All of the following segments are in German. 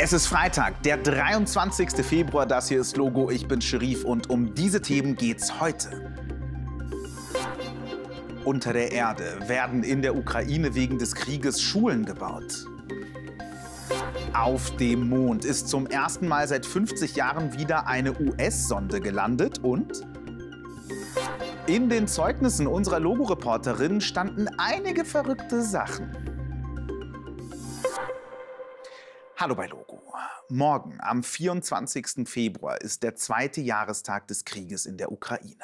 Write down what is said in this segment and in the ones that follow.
Es ist Freitag, der 23. Februar. Das hier ist Logo. Ich bin Sherif und um diese Themen geht's heute. Unter der Erde werden in der Ukraine wegen des Krieges Schulen gebaut. Auf dem Mond ist zum ersten Mal seit 50 Jahren wieder eine US-Sonde gelandet und in den Zeugnissen unserer Logo-Reporterin standen einige verrückte Sachen. Hallo bei Logo. Morgen, am 24. Februar, ist der zweite Jahrestag des Krieges in der Ukraine.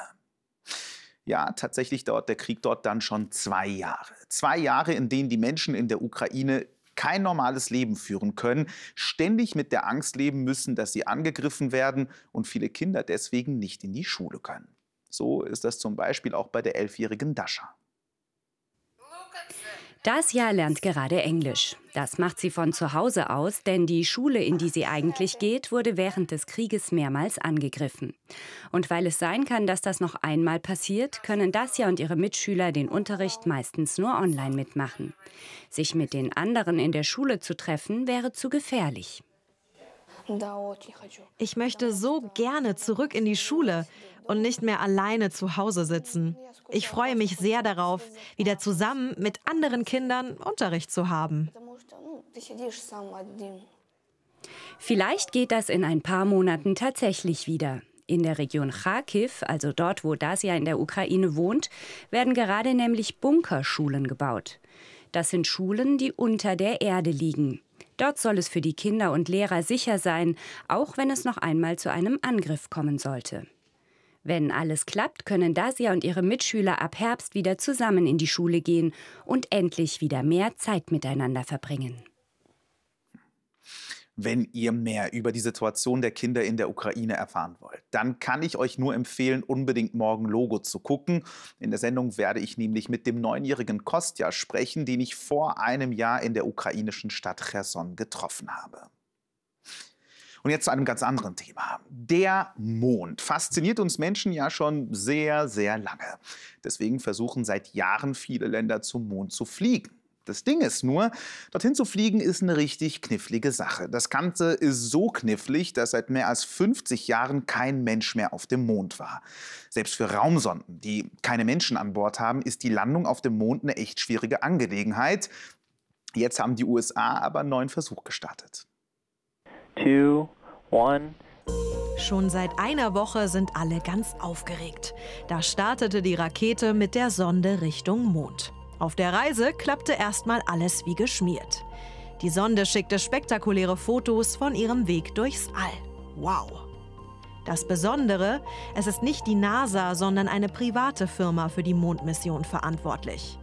Ja, tatsächlich dauert der Krieg dort dann schon zwei Jahre. Zwei Jahre, in denen die Menschen in der Ukraine kein normales Leben führen können, ständig mit der Angst leben müssen, dass sie angegriffen werden und viele Kinder deswegen nicht in die Schule können. So ist das zum Beispiel auch bei der elfjährigen Dasha. Dacia lernt gerade Englisch. Das macht sie von zu Hause aus, denn die Schule, in die sie eigentlich geht, wurde während des Krieges mehrmals angegriffen. Und weil es sein kann, dass das noch einmal passiert, können Dacia und ihre Mitschüler den Unterricht meistens nur online mitmachen. Sich mit den anderen in der Schule zu treffen, wäre zu gefährlich. Ich möchte so gerne zurück in die Schule und nicht mehr alleine zu Hause sitzen. Ich freue mich sehr darauf, wieder zusammen mit anderen Kindern Unterricht zu haben. Vielleicht geht das in ein paar Monaten tatsächlich wieder. In der Region Kharkiv, also dort, wo Dacia in der Ukraine wohnt, werden gerade nämlich Bunkerschulen gebaut. Das sind Schulen, die unter der Erde liegen. Dort soll es für die Kinder und Lehrer sicher sein, auch wenn es noch einmal zu einem Angriff kommen sollte. Wenn alles klappt, können Dasia und ihre Mitschüler ab Herbst wieder zusammen in die Schule gehen und endlich wieder mehr Zeit miteinander verbringen. Wenn ihr mehr über die Situation der Kinder in der Ukraine erfahren wollt, dann kann ich euch nur empfehlen, unbedingt morgen Logo zu gucken. In der Sendung werde ich nämlich mit dem neunjährigen Kostja sprechen, den ich vor einem Jahr in der ukrainischen Stadt Cherson getroffen habe. Und jetzt zu einem ganz anderen Thema. Der Mond fasziniert uns Menschen ja schon sehr, sehr lange. Deswegen versuchen seit Jahren viele Länder zum Mond zu fliegen. Das Ding ist nur, dorthin zu fliegen ist eine richtig knifflige Sache. Das Ganze ist so knifflig, dass seit mehr als 50 Jahren kein Mensch mehr auf dem Mond war. Selbst für Raumsonden, die keine Menschen an Bord haben, ist die Landung auf dem Mond eine echt schwierige Angelegenheit. Jetzt haben die USA aber einen neuen Versuch gestartet two, one. Schon seit einer Woche sind alle ganz aufgeregt. Da startete die Rakete mit der Sonde Richtung Mond. Auf der Reise klappte erstmal alles wie geschmiert. Die Sonde schickte spektakuläre Fotos von ihrem Weg durchs All. Wow! Das Besondere, es ist nicht die NASA, sondern eine private Firma für die Mondmission verantwortlich.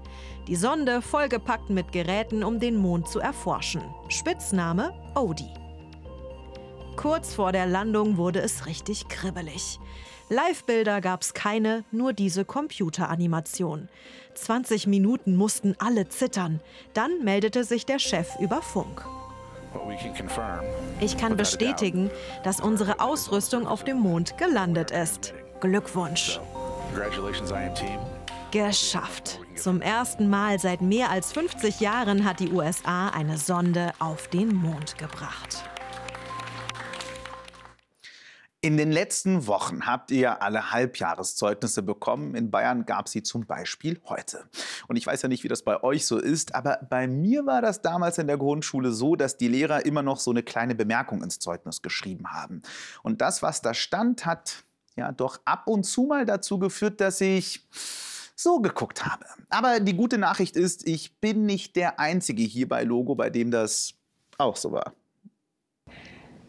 Die Sonde vollgepackt mit Geräten, um den Mond zu erforschen. Spitzname Odie. Kurz vor der Landung wurde es richtig kribbelig. Live-Bilder gab es keine, nur diese Computeranimation. 20 Minuten mussten alle zittern. Dann meldete sich der Chef über Funk. Ich kann bestätigen, dass unsere Ausrüstung auf dem Mond gelandet ist. Glückwunsch. Geschafft. Zum ersten Mal seit mehr als 50 Jahren hat die USA eine Sonde auf den Mond gebracht. In den letzten Wochen habt ihr alle Halbjahreszeugnisse bekommen. In Bayern gab sie zum Beispiel heute. Und ich weiß ja nicht, wie das bei euch so ist, aber bei mir war das damals in der Grundschule so, dass die Lehrer immer noch so eine kleine Bemerkung ins Zeugnis geschrieben haben. Und das, was da stand, hat ja doch ab und zu mal dazu geführt, dass ich so geguckt habe. Aber die gute Nachricht ist, ich bin nicht der Einzige hier bei Logo, bei dem das auch so war.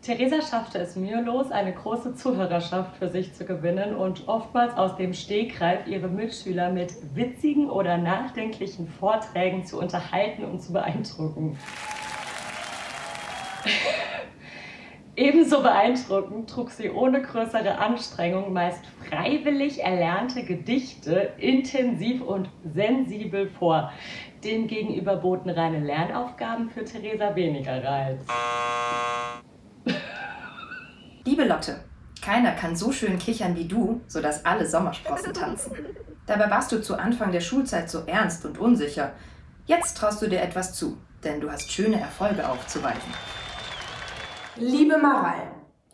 Theresa schaffte es mühelos, eine große Zuhörerschaft für sich zu gewinnen und oftmals aus dem Stegreif ihre Mitschüler mit witzigen oder nachdenklichen Vorträgen zu unterhalten und zu beeindrucken. Ebenso beeindruckend trug sie ohne größere Anstrengung meist freiwillig erlernte Gedichte intensiv und sensibel vor. Demgegenüber boten reine Lernaufgaben für Theresa weniger Reiz. Liebe Lotte, keiner kann so schön kichern wie du, sodass alle Sommersprossen tanzen. Dabei warst du zu Anfang der Schulzeit so ernst und unsicher. Jetzt traust du dir etwas zu, denn du hast schöne Erfolge aufzuweisen. Liebe Maral,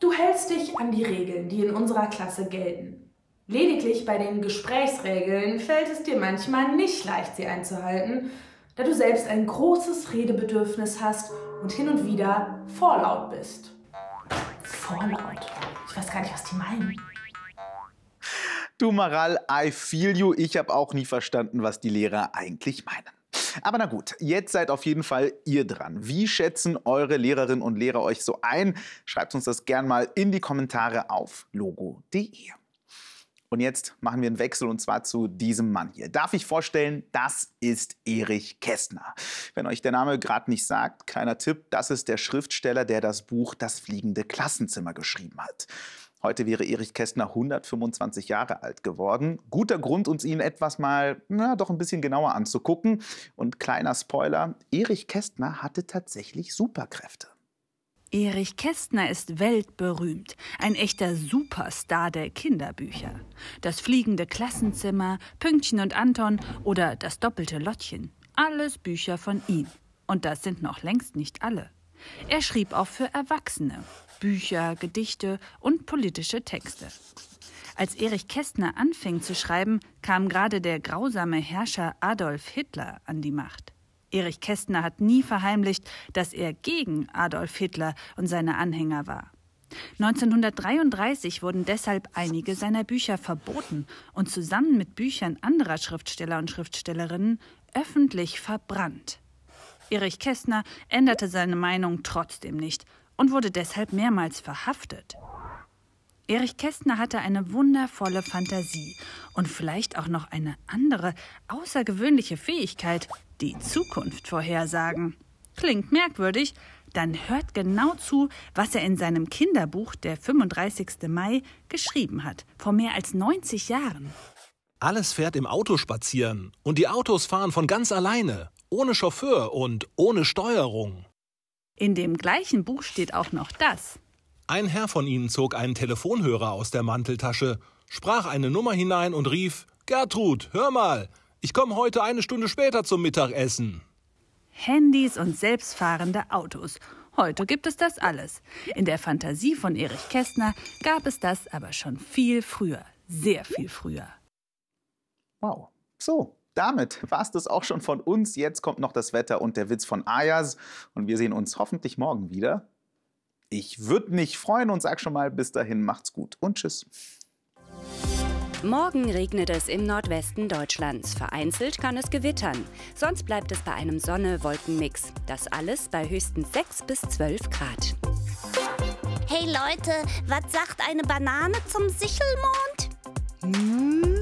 du hältst dich an die Regeln, die in unserer Klasse gelten. Lediglich bei den Gesprächsregeln fällt es dir manchmal nicht leicht, sie einzuhalten, da du selbst ein großes Redebedürfnis hast und hin und wieder vorlaut bist. Vorlaut? Ich weiß gar nicht, was die meinen. Du Maral, I feel you. Ich habe auch nie verstanden, was die Lehrer eigentlich meinen. Aber na gut, jetzt seid auf jeden Fall ihr dran. Wie schätzen eure Lehrerinnen und Lehrer euch so ein? Schreibt uns das gern mal in die Kommentare auf logo.de. Und jetzt machen wir einen Wechsel und zwar zu diesem Mann hier. Darf ich vorstellen, das ist Erich Kästner. Wenn euch der Name gerade nicht sagt, kleiner Tipp, das ist der Schriftsteller, der das Buch Das fliegende Klassenzimmer geschrieben hat. Heute wäre Erich Kästner 125 Jahre alt geworden. Guter Grund, uns ihn etwas mal, na, doch ein bisschen genauer anzugucken. Und kleiner Spoiler, Erich Kästner hatte tatsächlich Superkräfte. Erich Kästner ist weltberühmt, ein echter Superstar der Kinderbücher. Das fliegende Klassenzimmer, Pünktchen und Anton oder das doppelte Lottchen. Alles Bücher von ihm. Und das sind noch längst nicht alle. Er schrieb auch für Erwachsene Bücher, Gedichte und politische Texte. Als Erich Kästner anfing zu schreiben, kam gerade der grausame Herrscher Adolf Hitler an die Macht. Erich Kästner hat nie verheimlicht, dass er gegen Adolf Hitler und seine Anhänger war. 1933 wurden deshalb einige seiner Bücher verboten und zusammen mit Büchern anderer Schriftsteller und Schriftstellerinnen öffentlich verbrannt. Erich Kästner änderte seine Meinung trotzdem nicht und wurde deshalb mehrmals verhaftet. Erich Kästner hatte eine wundervolle Fantasie und vielleicht auch noch eine andere, außergewöhnliche Fähigkeit, die Zukunft vorhersagen. Klingt merkwürdig, dann hört genau zu, was er in seinem Kinderbuch Der 35. Mai geschrieben hat, vor mehr als 90 Jahren. Alles fährt im Auto spazieren und die Autos fahren von ganz alleine, ohne Chauffeur und ohne Steuerung. In dem gleichen Buch steht auch noch das. Ein Herr von ihnen zog einen Telefonhörer aus der Manteltasche, sprach eine Nummer hinein und rief Gertrud, hör mal, ich komme heute eine Stunde später zum Mittagessen. Handys und selbstfahrende Autos. Heute gibt es das alles. In der Fantasie von Erich Kästner gab es das aber schon viel früher, sehr viel früher. Wow. So, damit war es das auch schon von uns. Jetzt kommt noch das Wetter und der Witz von Ayas. Und wir sehen uns hoffentlich morgen wieder. Ich würde mich freuen und sag schon mal bis dahin, macht's gut und tschüss. Morgen regnet es im Nordwesten Deutschlands. Vereinzelt kann es gewittern. Sonst bleibt es bei einem Sonne-Wolken-Mix. Das alles bei höchstens 6 bis 12 Grad. Hey Leute, was sagt eine Banane zum Sichelmond? Hm?